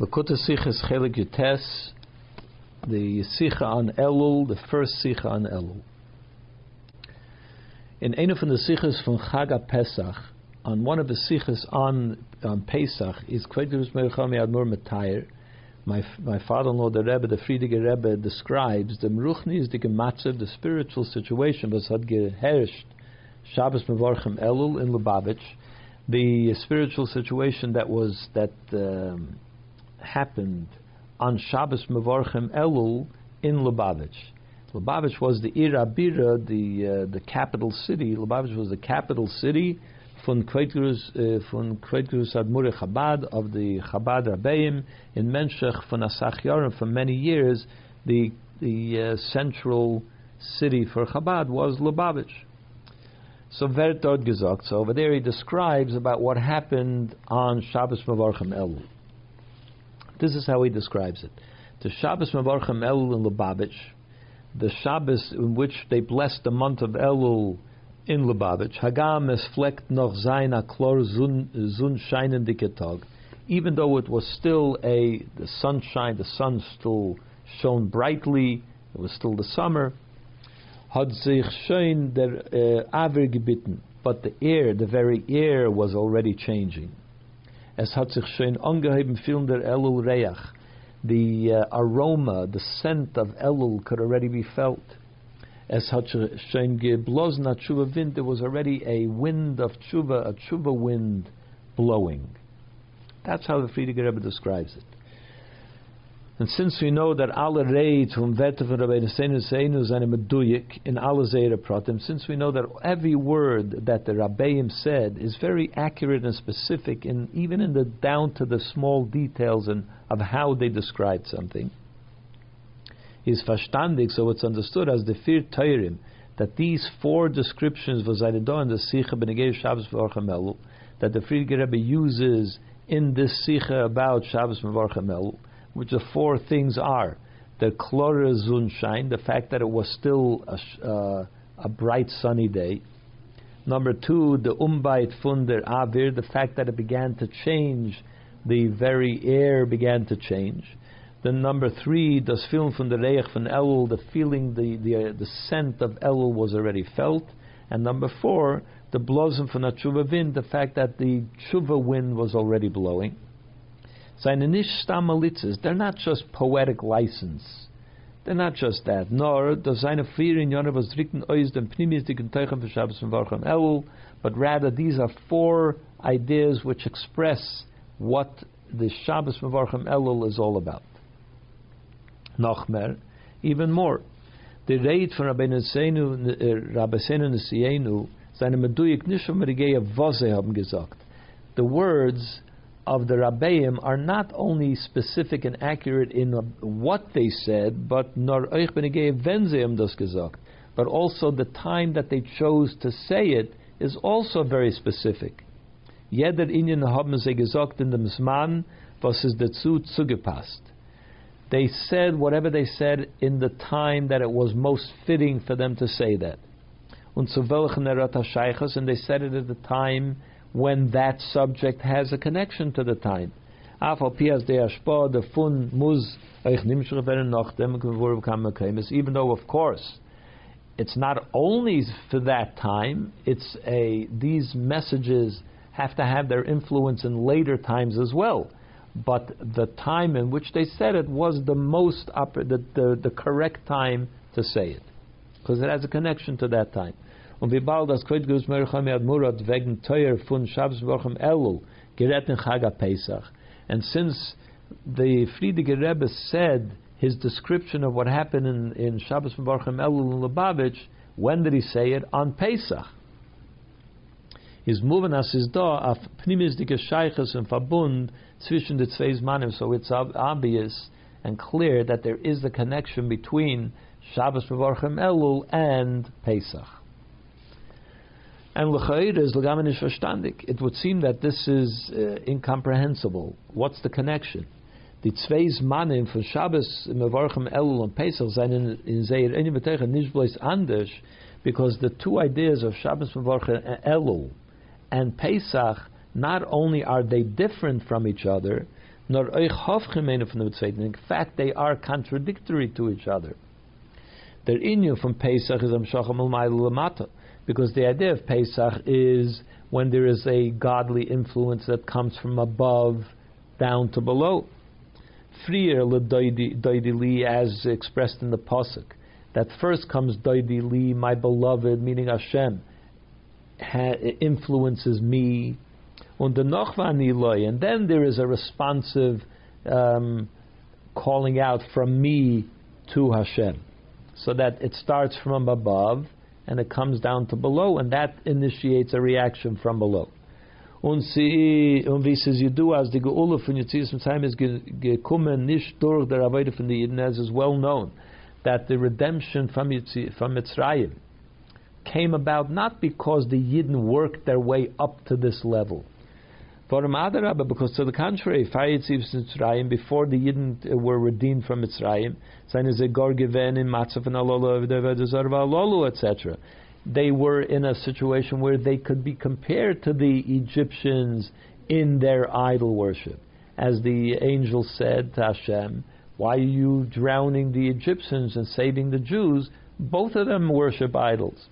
Lakuta Sichas Chelek Yutes, the Sicha on Elul, the first Sicha on Elul. In one of the Sichas from Chaga Pesach, on one of the Sichas on, on Pesach, is Kvedus Merchami Admur Matayr. My, my father-in-law, the Rebbe, the Friedige Rebbe, describes the Meruchni the Gematzev, the spiritual situation, was had geherrscht Shabbos Mevorchem Elul in Lubavitch, the spiritual situation that was that um, happened on Shabbos Mevorchem Elul in Lubavitch. Lubavitch was the Irabira, the uh, the capital city. Lubavitch was the capital city von Kveitgrus uh, von Kveitgrus Admure Chabad of the Chabad Rabbeim in Menshech von Asach Yorim for many years. The the uh, central city for Chabad was Lubavitch. So wird dort. So over there he describes about what happened on Shabbos Mevorchem Elul. This is how he describes it. The Shabbos Mevorchem Elul in Lubavitch, the Shabbos in which they blessed the month of Elul in Lubavitch, Hagam es noch zun scheinen diketog. Even though it was still a the sunshine, the sun still shone brightly. It was still the summer. Had sich schön der äh, Aver gebitten, but the air, the very air, was already changing. Es hat sich schön angeheben film der Elul Reach. The uh, aroma, the scent of Elul could already be felt. Es hat schön geblosen a tshuva wind. There was already a wind of tshuva, a tshuva wind blowing. That's how the Frierdiker Rebbe describes it. And since we know that alle Reit from Werte von Rabbeinu Seinu Seinu seine meduyik in alle Zera Pratim, since we know that every word that the Rabbeim said is very accurate and specific, in, even in the down to the small details and of how they described something, is verstandig, so it's understood as the Fir Teirim, that these four descriptions was in the Sicha Benegei Shabbos V'Orchamelu, that the Frierdiker Rebbe uses in this Sicha about Shabbos V'Orchamelu, which the four things are the klore zunshine, the fact that it was still a, uh, a bright sunny day. Number two, the umbait funder avir, the fact that it began to change, the very air began to change. Then number three, das film from the reich von Elul, the feeling, the the, uh, the scent of Elul was already felt. And number four, the blossom from the tshuva wind, the fact that the tshuva wind was already blowing. Seine nicht they're not just poetic license. They're not just that. Nor does seine vier in Jonah was dritten ois dem pnimistiken teuchen für Shabbos und Varcham Elul, but rather these are four ideas which express what the Shabbos and Varcham Elul is all about. Noch mehr, even more. The rate von Rabbeinu Seinu, äh, Rabbi Seinu Nesienu, seine Meduyik nicht von Merigea Vose haben gesagt. The words of the Rabbeim are not only specific and accurate in what they said, but but also the time that they chose to say it is also very specific. Jeder Inyan haben sie gesagt in dem Zman, was ist dazu zugepasst. They said whatever they said in the time that it was most fitting for them to say that. Und zu welchen and they said it at the time when that subject has a connection to the time. Even though, of course, it's not only for that time, it's a these messages have to have their influence in later times as well. But the time in which they said it was the most the, the, the correct time to say it, because it has a connection to that time. Und wie bald das Kreuzgus Mercham Admurat wegen teuer Elul gerät in Chag Pesach. And since the Friedige Rebbe said his description of what happened in, in Shabbos Wochen Elul in Lubavitch, when did he say it? On Pesach. His moving as is da auf pnimisdike Scheiches and Verbund zwischen the zwei Zmanim, so it's obvious and clear that there is the connection between Shabbos Mevorchem Elul and Pesach. And l'chayir is l'gamin verstandig. It would seem that this is uh, incomprehensible. What's the connection? Die zwei Zmanim von Shabbos, Mevorchem Elul and Pesach seien in, Zeir Eini B'Teicha nicht bloß because the two ideas of Shabbos, Mevorchem Elul and Pesach, not only are they different from each other, nor euch hofgemene from the zweiten. In fact, they are contradictory to each other. Their inyan from Pesach is Amshacham Lamata, because the idea of Pesach is when there is a godly influence that comes from above down to below. Ledoidi li, as expressed in the pasuk, that first comes doidi li, my beloved, meaning Hashem, ha- influences me, and and then there is a responsive um, calling out from me to Hashem, so that it starts from above and it comes down to below, and that initiates a reaction from below. Und sie, und wie du, als die Geule von Yitzis Mitzrayim ist gekommen, nicht durch der Arbeiter von den Yidden, as is well known, that the redemption from, Yitzis, from Mitzrayim came about not because the Yidden worked their way up to this level, because to the contrary, before the Yidden uh, were redeemed from Mitzrayim, etc. They were in a situation where they could be compared to the Egyptians in their idol worship. As the angel said to Hashem, Why are you drowning the Egyptians and saving the Jews? Both of them worship idols.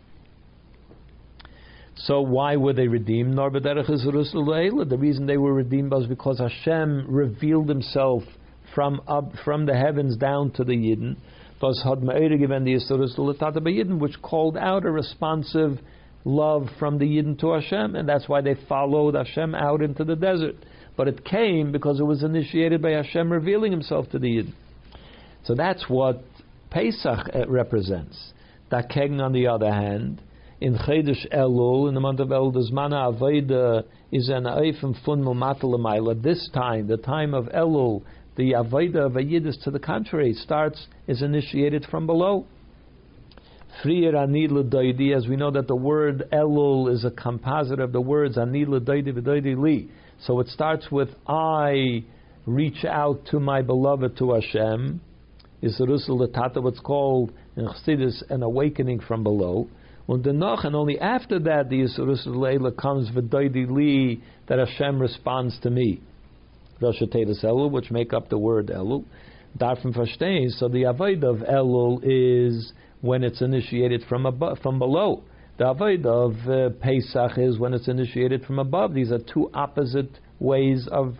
So why were they redeemed? The reason they were redeemed was because Hashem revealed Himself from up from the heavens down to the Yidden. Which called out a responsive love from the Yidden to Hashem, and that's why they followed Hashem out into the desert. But it came because it was initiated by Hashem revealing Himself to the Yidden. So that's what Pesach uh, represents. Dakeng, on the other hand, in Chedesh Elul, in the month of Elul, the Zmana Aveda is an Eifim Fun Mumatalamayla. This time, the time of Elul, the Aveda of Ayidis, to the contrary, starts, is initiated from below. Frier Anid as we know that the word Elul is a composite of the words Anid L'Doidi V'Doidi Li. So it starts with I reach out to my beloved, to Hashem. Is Tata, what's called in Chassidus an awakening from below. Und and only after that, the Yisrus Leila comes v'doidi li, that Hashem responds to me. Rosh Elul, which make up the word Elul. Darfim verstehen, so the avoid of Elul is when it's initiated from above, from below. The avoid of uh, Pesach is when it's initiated from above. These are two opposite ways of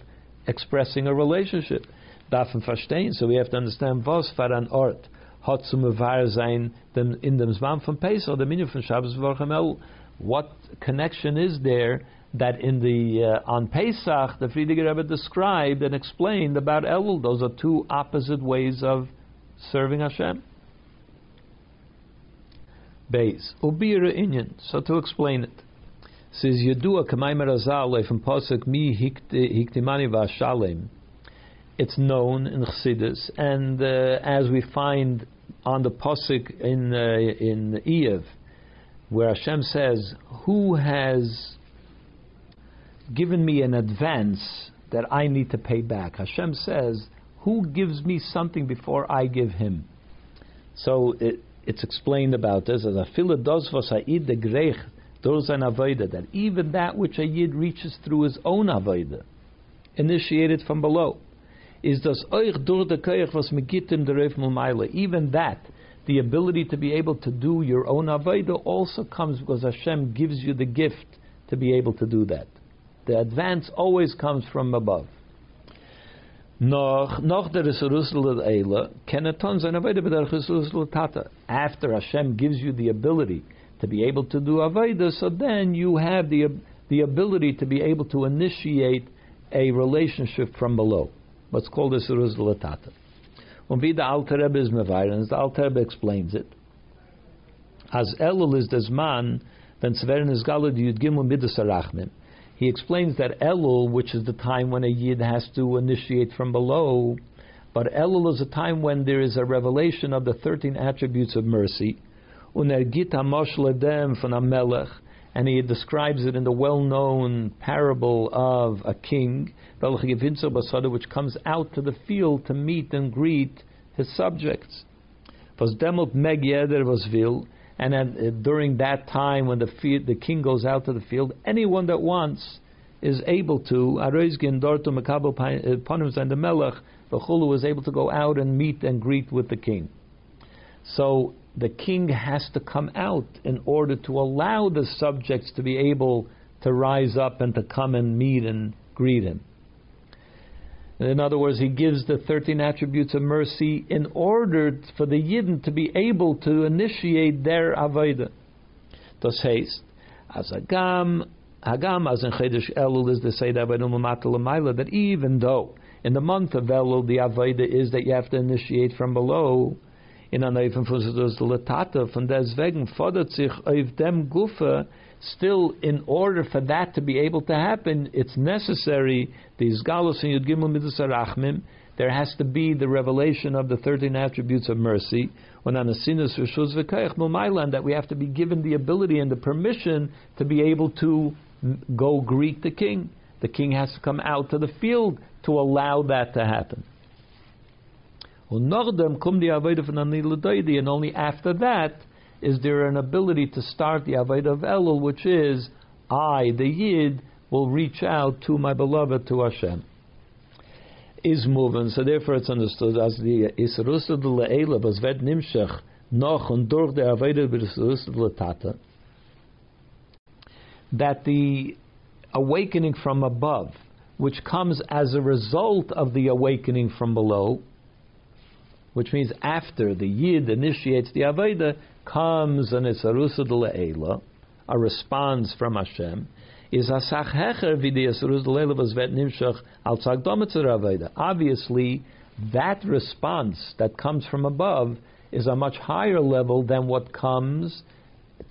expressing a relationship. Darfim verstehen, so we have to understand was for an ort hat zu mevar sein dem, in dem Zman von Pesach, the Minyan von Shabbos V'Orchamel. What connection is there that in the uh, on Pesach the Frierdiker Rebbe described and explained about Elul? Those are two opposite ways of serving Hashem. Beis ubira inyan. So to explain it, says Yedua Kamaimer Azal from Pasuk Mi Hiktimani Vashalem. It's known in Chassidus, and uh, as we find on the pasuk in uh, in Eiv, where Hashem says, "Who has given me an advance that I need to pay back?" Hashem says, "Who gives me something before I give him?" So it, it's explained about this as a does v'sa'id de grech an avoida that even that which a yid reaches through his own avoida, initiated from below is das euch durch de koich was megitim der Reif Mulmaila. Even that, the ability to be able to do your own avodah also comes because Hashem gives you the gift to be able to do that. The advance always comes from above. After Hashem gives you the ability to be able to do avodah, so then you have the the ability to be able to initiate a relationship from below what's called a Suruz Latata. Und wie der Alte Rebbe is mevairen, the Alte Rebbe explains it. As Elul is des man, when Sveren is galad yud gimel midas arachmim. He explains that Elul, which is the time when a yid has to initiate from below, but Elul is a time when there is a revelation of the 13 attributes of mercy. Unergita mosh ledem von Amelech, and he describes it in the well-known parable of a king, which comes out to the field to meet and greet his subjects. Was was and uh, during that time when the, the king goes out to the field, anyone that wants is able to, Panim and the Melech, Vachulu is able to go out and meet and greet with the king. So the king has to come out in order to allow the subjects to be able to rise up and to come and meet and greet him. In other words, he gives the 13 attributes of mercy in order for the Yidden to be able to initiate their Avodah. Das heißt, as Agam, Hagam as in Chedesh Elul is the Seder that even though in the month of Elul the Avodah is that you have to initiate from below, in einer Eifenfuss Latata, von deswegen fordert sich auf dem Gufe still, in order for that to be able to happen, it's necessary, these galus and Yud Midas Arachmim, there has to be the revelation of the 13 attributes of mercy, when on Asinus Rishuz V'Kayach that we have to be given the ability and the permission to be able to go greet the king. The king has to come out to the field to allow that to happen. And only after that is there an ability to start the Avodah of Elul, which is, I, the Yid, will reach out to my beloved, to Hashem. Is moving, so therefore it's understood as the Isrusa de Le'ela, was ved nimshach, noch und durch the Avodah b'Isrusa de Tata, that the awakening from above, which comes as a result of the awakening from below, which means after the Yid initiates the Aveda, comes an Isarusa Le'ela, a response from Hashem, is Asach Hecher v'di tzagdometzer Aveda. Obviously, that response that comes from above is a much higher level than what comes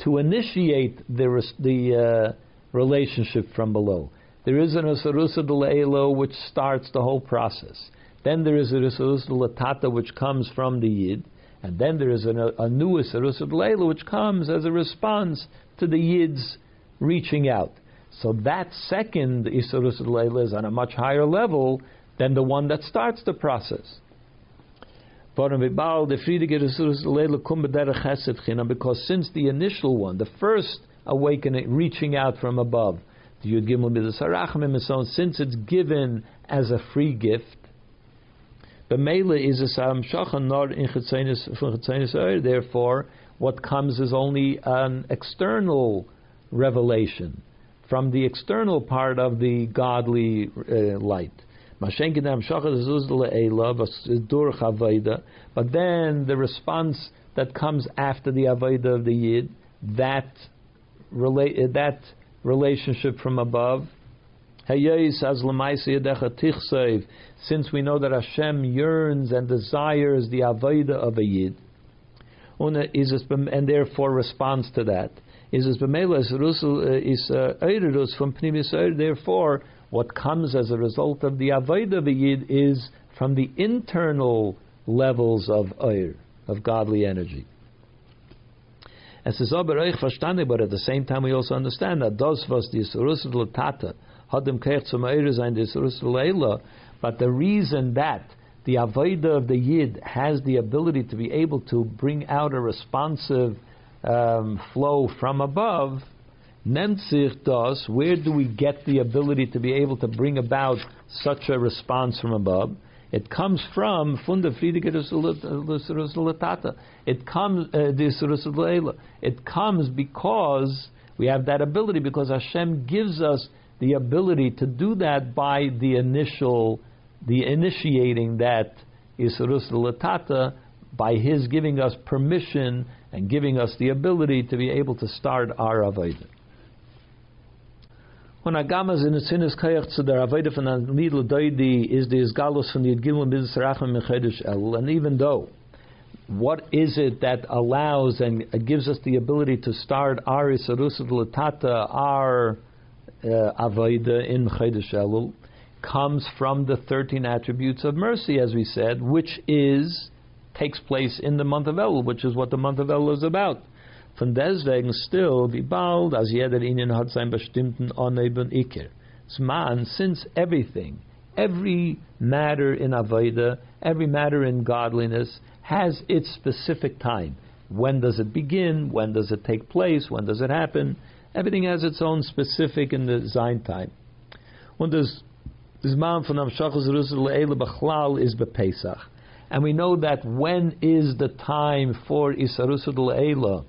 to initiate the, the uh, relationship from below. There is an Asarusa Le'ela which starts the whole process. Then there is a Risarus Latata which comes from the Yid, and then there is a, a new Risarus Leila which comes as a response to the Yid's reaching out. So that second Isarus Leila is on a much higher level than the one that starts the process. Because since the initial one, the first awakening, reaching out from above, the Yud Gimel Midas since it's given as a free gift, B'meila is a sam shachan nor in chetzenis Therefore, what comes is only an external revelation from the external part of the godly uh, light. But then the response that comes after the avodah of the yid, that relate that relationship from above, since we know that Hashem yearns and desires the Avodah of a Yid, and therefore responds to that. Uh, uh, therefore, what comes as a result of the Avodah of a Yid is from the internal levels of Eir, of godly energy. But at the same time we also understand that das was but the reason that the Avodah of the Yid has the ability to be able to bring out a responsive um, flow from above, Nemtzich does, where do we get the ability to be able to bring about such a response from above? It comes from Funda It comes uh, It comes because we have that ability because Hashem gives us the ability to do that by the initial, the initiating that Isrus Latata, by His giving us permission and giving us the ability to be able to start our Avodah. When Agamas in Sinnes Kayach to the Avodah from Nidl Doidi is the Isgalus from the Yidgimel Mitzvah Racham Mechedesh El, and even though what is it that allows and gives us the ability to start our Isarus Latata, our uh, Avoida in Chodesh Elul comes from the 13 attributes of mercy, as we said, which is takes place in the month of Elul, which is what the month of Elul is about. Von deswegen still, wie bald, jeder ihnen hat sein bestimmten Oneben Iker. Since everything, every matter in Avodah, every matter in godliness has its specific time. When does it begin? When does it take place? When does it happen? Everything has its own specific in the design time. When there's Zman von Amshachas Jerusalem Le'ela B'chlal is B'Pesach. And we know that when is the time for Isarusul Le'ela,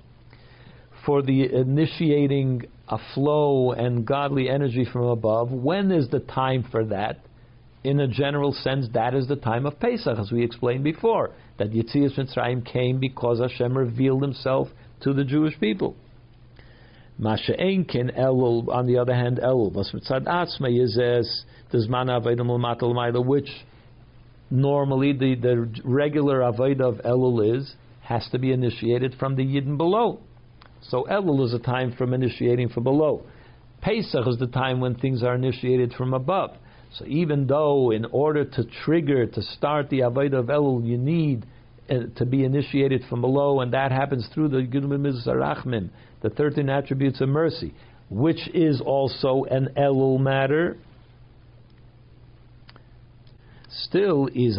for the initiating a flow and godly energy from above, when is the time for that? In a general sense, that is the time of Pesach, as we explained before, that Yitzias Mitzrayim came because Hashem revealed himself to the Jewish people. Masha Enkin Elul, on the other hand, Elul. Was mitzad atzma yizes, does mana avaydam matal which normally the, the regular avodah of Elul is, has to be initiated from the Yidden below. So Elul is a time from initiating from below. Pesach is the time when things are initiated from above. So even though in order to trigger, to start the avodah of Elul, you need to be initiated from below, and that happens through the Rachmim, the 13 attributes of mercy, which is also an Elul matter. Still is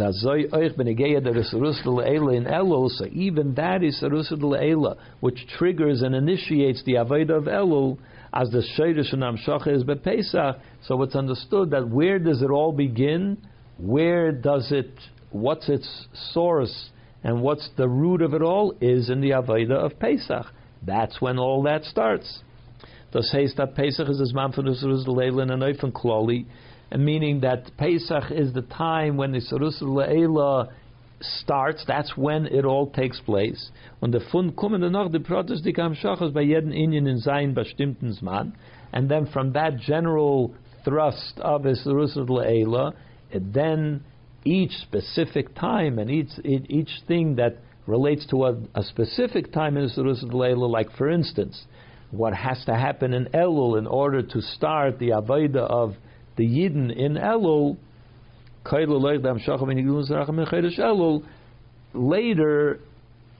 in Elul, so even that is Sarusal Eila, which triggers and initiates the Avodah of Elul, as the Shayrish and Amshacha is Pesach. So it's understood that where does it all begin? Where does it? What's its source? And what's the root of it all is in the Avodah of Pesach. That's when all that starts. Das heißt, that Pesach is as man von Leilin and Eifan Kloli, meaning that Pesach is the time when the Sarus Leila starts, that's when it all takes place. Und der Fund kommen dann noch die Protest, die kam Schachas bei jedem Indien in sein bestimmten Zman. And then from that general thrust of the Sarus Leila, it then each specific time and each each thing that relates to a, a specific time in Surus Leila, like for instance, what has to happen in Elul in order to start the Avodah of the Yidden in Elul, later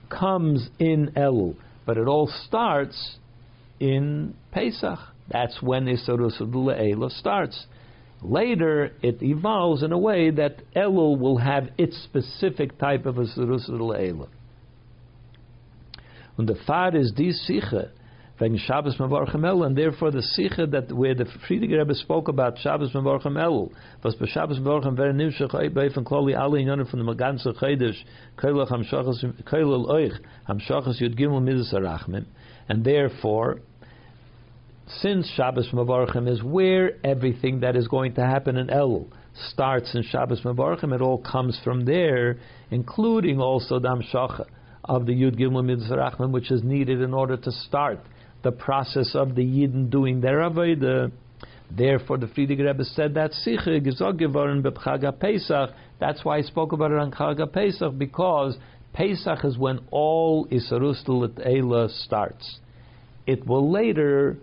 comes in Elul, but it all starts in Pesach. That's when the Isarus Leila starts. Later, it evolves in a way that Elul will have its specific type of a Elul. And the far is this Siche, when Shabbos Mavarchem Elul, and therefore the Siche that where the Friediger Rebbe spoke about Shabbos Mavarchem Elul, was bei Shabbos Mavarchem very nimshach bei von Kloli alle Inyonen von dem ganzen Chedesh, Keilach Hamshachas, Keilal Oich, Hamshachas Yud Gimel Midas and therefore since Shabbos Mavarchim is where everything that is going to happen in Elul starts in Shabbos Mavarchim, it all comes from there, including also Dam Shacha of the Yud Gimel Mitzrachim, which is needed in order to start the process of the Yidden doing their Avodah. Therefore, the Frierdiker Rebbe said that Siche Gezogevoren Bepchaga Pesach. That's why I spoke about it on Chaga Pesach because Pesach is when all Isarustul Eila starts. It will later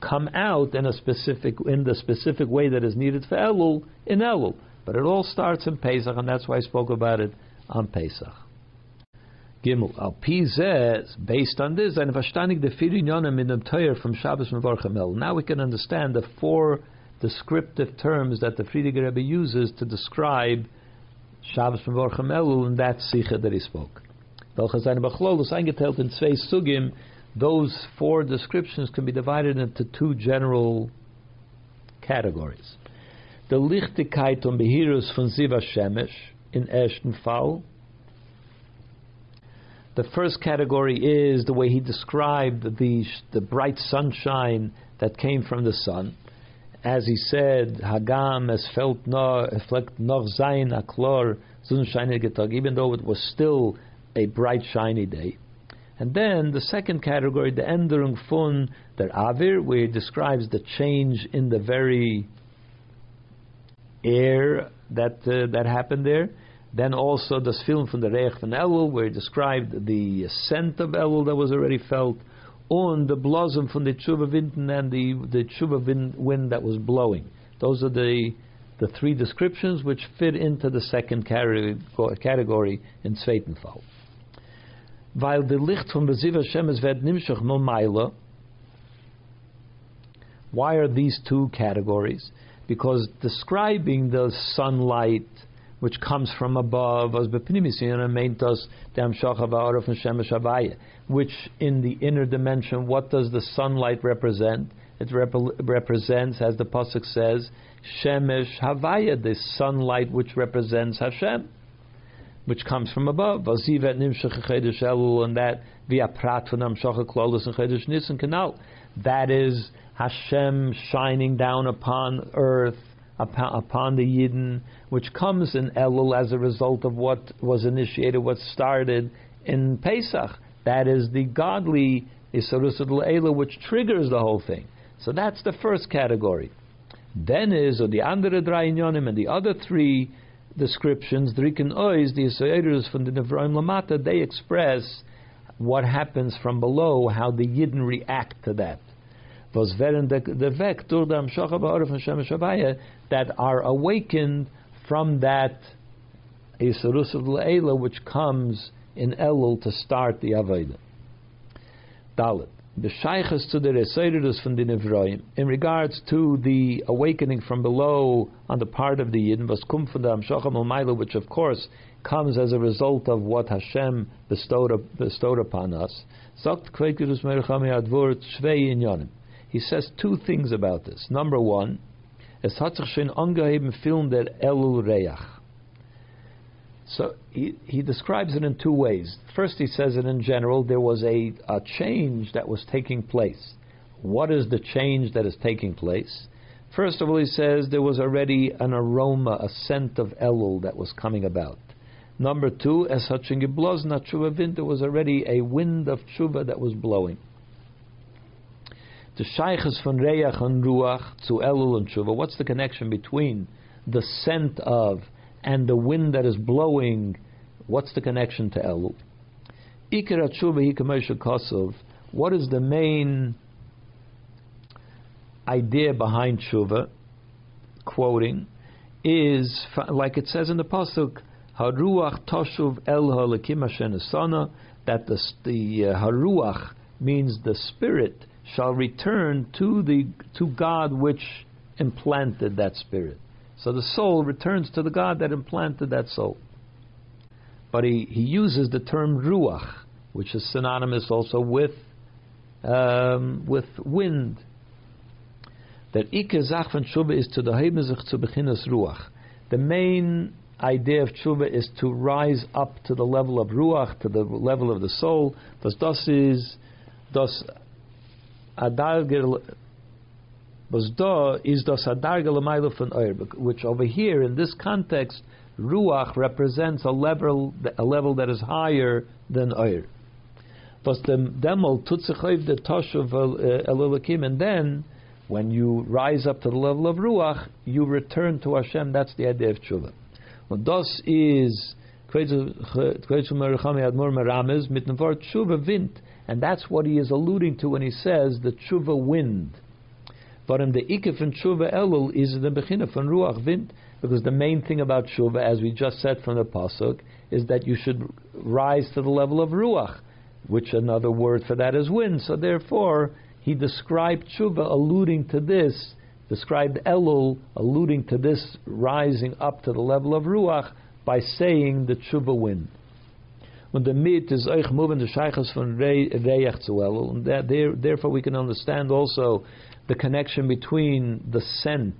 come out in a specific in the specific way that is needed for Elul in Elul. But it all starts in Pesach, and that's why I spoke about it on Pesach. Gimel al Pizes, based on this, and verstandig the Firinyonim in the Torah from Shabbos Mevorchem El. Now we can understand the four descriptive terms that the Friediger Rebbe uses to describe Shabbos Mevorchem Elul in that Sicha that he spoke. Welche seine Bachlolus eingeteilt in zwei Sugim, those four descriptions can be divided into two general categories. The Lichtigkeit und Behirus von Siva Shemesh in ersten Fall. The first category is the way he described the, the bright sunshine that came from the sun. As he said, Hagam es felt no, fleckt noch sein aklor even though it was still a bright shiny day. And then the second category, the Enderung von der Avir, where it describes the change in the very air that uh, that happened there. Then also the film from the Reich von Elul, where it described the scent of Elul that was already felt, and the blossom from the Tshuva wind and the the Tshuva wind, that was blowing. Those are the the three descriptions which fit into the second category in Zweitenfall weil der Licht von Beziv Hashem es wird nimshach no maila. Why are these two categories? Because describing the sunlight which comes from above, as which in the inner dimension, what does the sunlight represent? It rep- represents, as the pasuk says, Shemesh Havaya, the sunlight which represents Hashem, which comes from above. Vazivet Nimshach Elul, and that via Prat V'Nam Shachak and Chedesh Canal. That is Hashem shining down upon earth, upon, the Yidden, which comes in Elul as a result of what was initiated, what started in Pesach. That is the godly Isarusul Eila, which triggers the whole thing. So that's the first category. Then is, or the andere drei and the other three descriptions, Driken Ois, the Yisraelis from the Nevraim Lamata, they express what happens from below, how the Yidden react to that. Those that are awakened from that Yisrus of Le'ela, which comes in Elul to start the Avodah. Dalit. The to the from the in regards to the awakening from below on the part of the Yidden, was kum from the which of course comes as a result of what Hashem bestowed, bestowed upon us. He says two things about this. Number one, es hat sich schon angeheben film der Elul Reach. So he, he describes it in two ways. First, he says that in general there was a, a change that was taking place. What is the change that is taking place? First of all, he says there was already an aroma, a scent of Elul that was coming about. Number two, as blozna tshuva there was already a wind of tshuva that was blowing. The shaykhs von Reach and Ruach to Elul and tshuva. What's the connection between the scent of and the wind that is blowing, what's the connection to Elul? Ikar tshuva kosov. What is the main idea behind tshuva? Quoting is like it says in the pasuk, Haruach toshuv el halakim asana, that the, the uh, haruach means the spirit shall return to the to God which implanted that spirit. So the soul returns to the God that implanted that soul. But he, he uses the term ruach, which is synonymous also with um, with wind. That ikazach van tshuva is to the to beginnes ruach. The main idea of tshuva is to rise up to the level of ruach, to the level of the soul. Das das is das was da is das adarga von oir, which over here in this context, ruach represents a level a level that is higher than oir. Was dem tutzechoiv the tosh of uh, elulakim, and then when you rise up to the level of ruach, you return to Hashem. That's the idea of tshuva. Well, das is and that's what he is alluding to when he says the tshuva wind. In the Ikef and Tshuva Elul is the Bechina von Ruach Wind, because the main thing about Tshuva, as we just said from the Pasuk, is that you should rise to the level of Ruach, which another word for that is wind. So therefore, he described Tshuva alluding to this, described Elul alluding to this rising up to the level of Ruach by saying the Tshuva wind. When the mit is moving the shaykhs von Reach zu Elul, and that there, therefore we can understand also the connection between the scent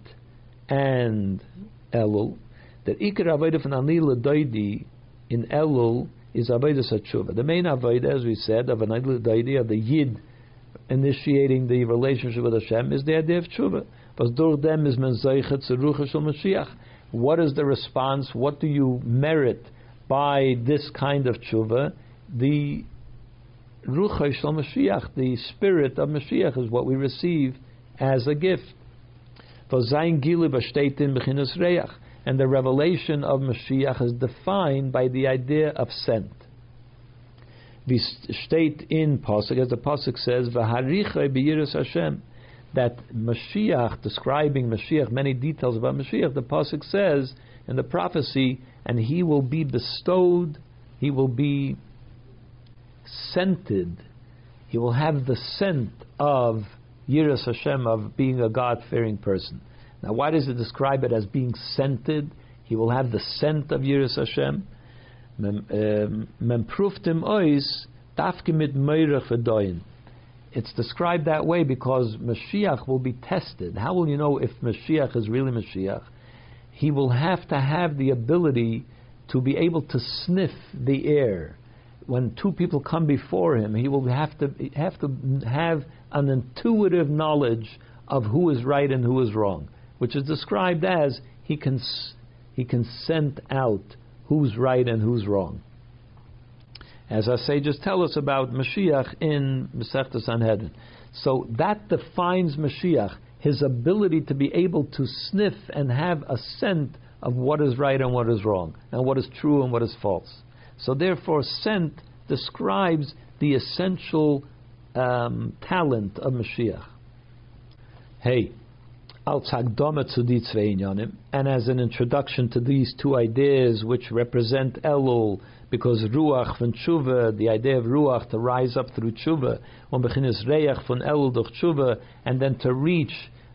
and Elul, that Ikar Avodah from Daidi in Elul is Avodah Satshuva. The main Avodah, as we said, of Anila Daidi, of the Yid initiating the relationship with Hashem, is the idea of Tshuva. them is Mashiach. What is the response? What do you merit by this kind of Tshuva? The Rucha Mashiach, the spirit of Mashiach, is what we receive as a gift. And the revelation of Mashiach is defined by the idea of scent. We state in Pasuk, as the Pasuk says, Hashem, that Mashiach, describing Mashiach, many details about Mashiach, the Pasuk says in the prophecy, and he will be bestowed, he will be scented, he will have the scent of Yiras Hashem, of being a God fearing person. Now, why does it describe it as being scented? He will have the scent of Yiras Hashem. Mempruftim um, ois dafke mit meirach v'doyin. it's described that way because Mashiach will be tested. How will you know if Mashiach is really Mashiach? He will have to have the ability to be able to sniff the air. When two people come before him, he will have to have to have an intuitive knowledge of who is right and who is wrong, which is described as he can he can scent out who's right and who's wrong. As our sages tell us about Mashiach in Masechta Sanhedrin. So that defines Mashiach, his ability to be able to sniff and have a scent of what is right and what is wrong, and what is true and what is false. So therefore, scent describes the essential um, talent of Mashiach. Hey, and as an introduction to these two ideas which represent Elul, because Ruach von Tshuva, the idea of Ruach to rise up through Tshuva, on beginnes Reach von Elul durch Tshuva, and then to reach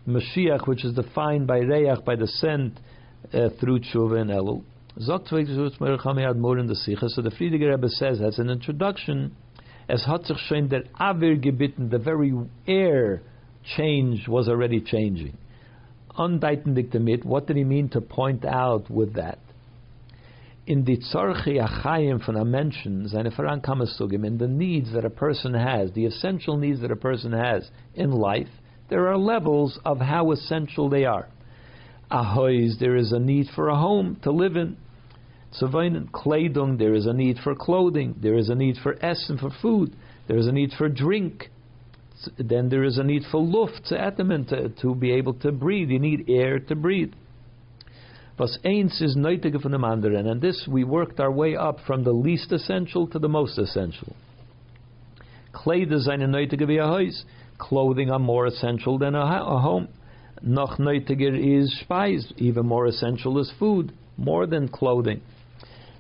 Mashiach, which is defined by Reach, by the scent, uh, through Tshuva and Elul. So the Frierdiker Rebbe says, as an introduction, as hat sich schon der gebitten, the very air change was already changing. Undeitendig damit, er what did he mean to point out with that? in the tzarchi achayim von a Menschen, seine Vorankommensugim, in the needs that a person has, the essential needs that a person has in life, there are levels of how essential they are. Ahoys, there is a need for a home to live in. Tzavainen, kleidung, there is a need for clothing. There is a need for essen, for food. There is a need for drink. Then there is a need for luft, to, to be able to breathe. You need air to breathe. Was eins is nötige von dem anderen. And this, we worked our way up from the least essential to the most essential. Kleider seine nötige wie er a Clothing are more essential than a, a home. Noch nötiger is Speis. Even more essential is food. More than clothing.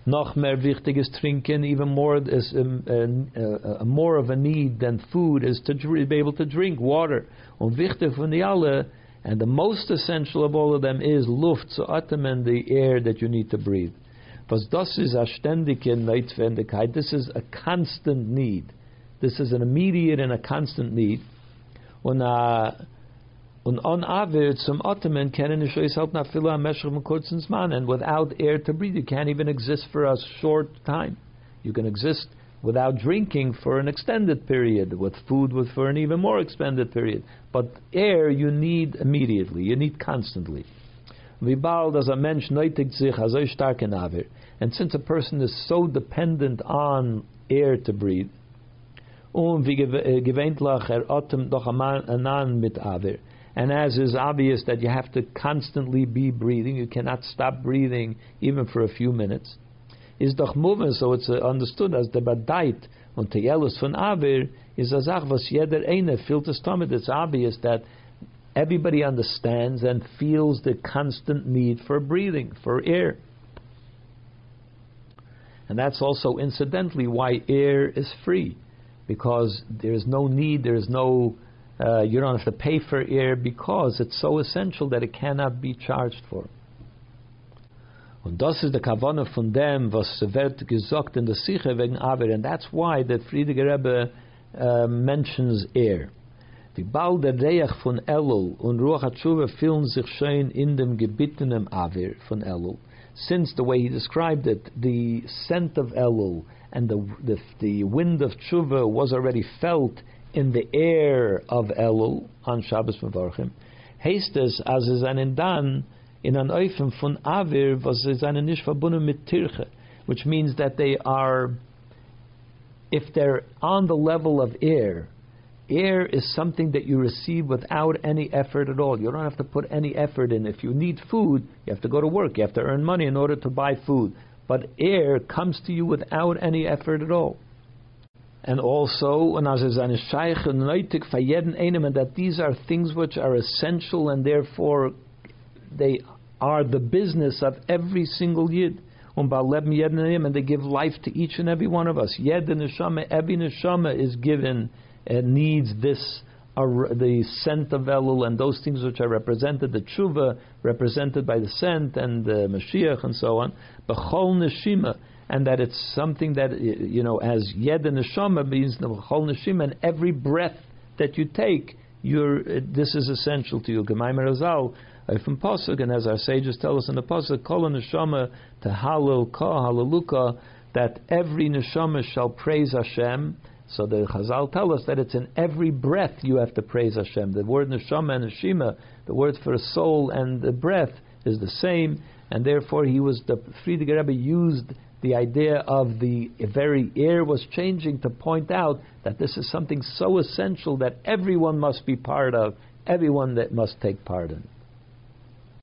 Noch mehr wichtig is trinken. Even more is um, uh, uh, more of a need than food is to be able to drink water. Und wichtig von die alle and the most essential of all of them is Luft, so atmen, the air that you need to breathe. Was das ist a ständige Notwendigkeit. This is a constant need. This is an immediate and a constant need. Und, uh, und on Atmen kennen ich euch halt nach viele Meschach kurzen Zman. And without air to breathe, you can't even exist for a short time. You can exist without drinking for an extended period, with food with for an even more extended period. But air you need immediately, you need constantly. as a mensch sich stark in Aver. And since a person is so dependent on air to breathe, um wie gewöhnlich er atem doch anan mit Aver. And as is obvious that you have to constantly be breathing, you cannot stop breathing even for a few minutes is doch moving, so it's uh, understood as the badait und tejelus von Aver is a sach was jeder eine es damit. It's obvious that everybody understands and feels the constant need for breathing, for air. And that's also incidentally why air is free, because there is no need, there is no, uh, you don't have to pay for air because it's so essential that it cannot be charged for. Und das ist der Kavane von dem, was wird gesagt in der Siche wegen Aver. And that's why the Frierdiker Rebbe uh, mentions air. Wie bald der Reach von Elul und Ruach HaTshuva fühlen sich in dem gebittenen Aver von Elul. Since the way he described it, the scent of Elul and the, the, the wind of Tshuva was already felt in the air of Elul on Shabbos Mevarchim. Heißt als es einen dann in an Eufen von Avir, was seine nicht verbunden mit Tirche, which means that they are, if they're on the level of air, air is something that you receive without any effort at all. You don't have to put any effort in. If you need food, you have to go to work. You have to earn money in order to buy food. But air comes to you without any effort at all. And also, and that these are things which are essential and therefore they are the business of every single yid. And they give life to each and every one of us. Yed and neshama, every neshama is given and needs this, uh, the scent of Elul and those things which are represented, the tshuva represented by the scent and the Mashiach and so on. Bechol neshima, and that it's something that you know, as yed and neshama means the bechol neshima, and every breath that you take, you're, this is essential to you. Gemaimer Razal, uh, from Pasuk, and as our sages tell us in the Pasuk, Kol neshama to Halil Ka, Halaluka, that every neshama shall praise Hashem. So the Chazal tell us that it's in every breath you have to praise Hashem. The word neshama and neshima, the word for a soul and the breath, is the same, and therefore he was the Frierdiker Rebbe used the idea of the very air was changing to point out that this is something so essential that everyone must be part of, everyone that must take part in.